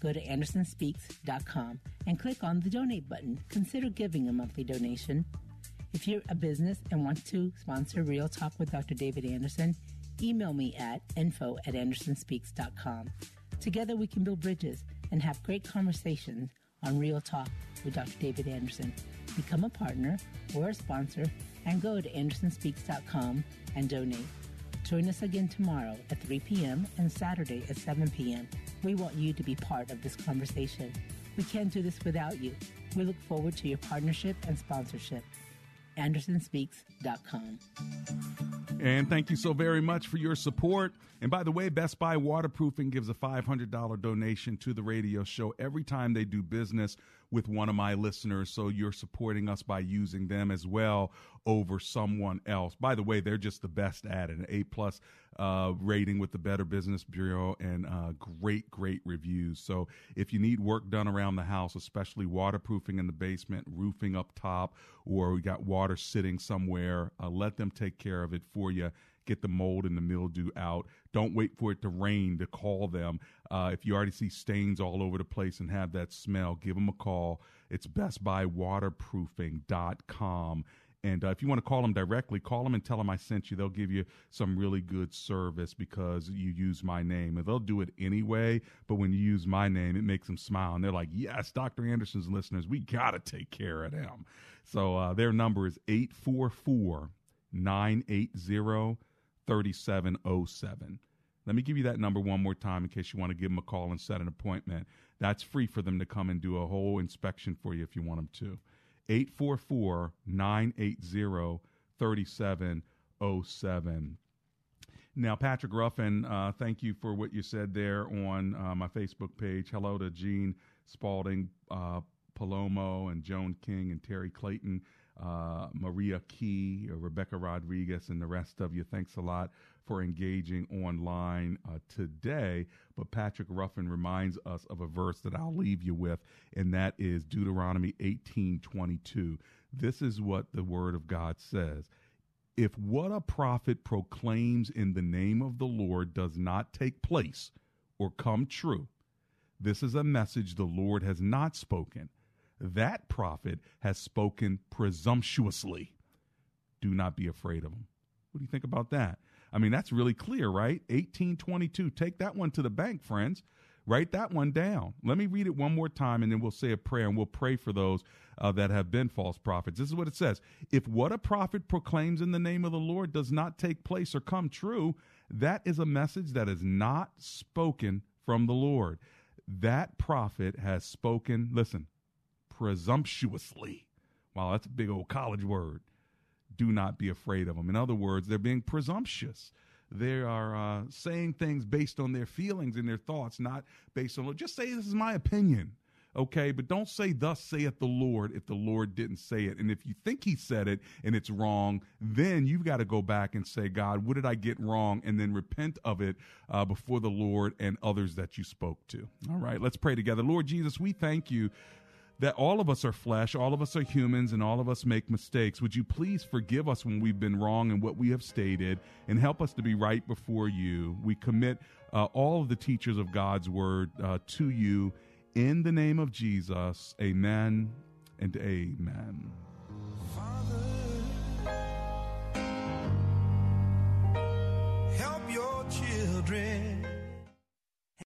[SPEAKER 23] Go to AndersonSpeaks.com and click on the donate button. Consider giving a monthly donation. If you're a business and want to sponsor Real Talk with Dr. David Anderson, email me at info at AndersonSpeaks.com. Together we can build bridges and have great conversations on Real Talk with Dr. David Anderson. Become a partner or a sponsor and go to AndersonSpeaks.com and donate. Join us again tomorrow at 3 p.m. and Saturday at 7 p.m. We want you to be part of this conversation. We can't do this without you. We look forward to your partnership and sponsorship. AndersonSpeaks.com.
[SPEAKER 2] And thank you so very much for your support. And by the way, Best Buy Waterproofing gives a $500 donation to the radio show every time they do business with one of my listeners. So you're supporting us by using them as well over someone else. By the way, they're just the best at it. An A plus uh, rating with the Better Business Bureau and uh, great, great reviews. So if you need work done around the house, especially waterproofing in the basement, roofing up top, or we got water sitting somewhere, uh, let them take care of it for you get the mold and the mildew out. Don't wait for it to rain to call them. Uh, if you already see stains all over the place and have that smell, give them a call. It's bestbuywaterproofing.com. And uh, if you want to call them directly, call them and tell them I sent you. They'll give you some really good service because you use my name. And they'll do it anyway, but when you use my name, it makes them smile. And they're like, yes, Dr. Anderson's listeners, we got to take care of them. So uh, their number is 844 980 3707. Let me give you that number one more time in case you want to give them a call and set an appointment. That's free for them to come and do a whole inspection for you if you want them to. 844 980 3707. Now, Patrick Ruffin, uh, thank you for what you said there on uh, my Facebook page. Hello to Gene Spalding, uh, Palomo, and Joan King, and Terry Clayton, uh, Maria Key, Rebecca Rodriguez, and the rest of you. Thanks a lot for engaging online uh, today. But Patrick Ruffin reminds us of a verse that I'll leave you with, and that is Deuteronomy 18:22. This is what the word of God says. If what a prophet proclaims in the name of the Lord does not take place or come true, this is a message the Lord has not spoken. That prophet has spoken presumptuously. Do not be afraid of him. What do you think about that? I mean, that's really clear, right? 1822. Take that one to the bank, friends. Write that one down. Let me read it one more time and then we'll say a prayer and we'll pray for those uh, that have been false prophets. This is what it says If what a prophet proclaims in the name of the Lord does not take place or come true, that is a message that is not spoken from the Lord. That prophet has spoken, listen, presumptuously. Wow, that's a big old college word do not be afraid of them. In other words, they're being presumptuous. They are uh, saying things based on their feelings and their thoughts, not based on, just say, this is my opinion. okay? But don't say, Thus saith the Lord, if the Lord didn't say it. And if you think he said it and it's wrong, then you've got to go back and say, God, what did I get wrong? And then repent of it uh, before the Lord and others that you spoke to. All right, let's pray together. Lord Jesus, we thank you that all of us are flesh, all of us are humans, and all of us make mistakes. Would you please forgive us when we've been wrong in what we have stated and help us to be right before you? We commit uh, all of the teachers of God's word uh, to you in the name of Jesus. Amen and amen.
[SPEAKER 24] Father, help your children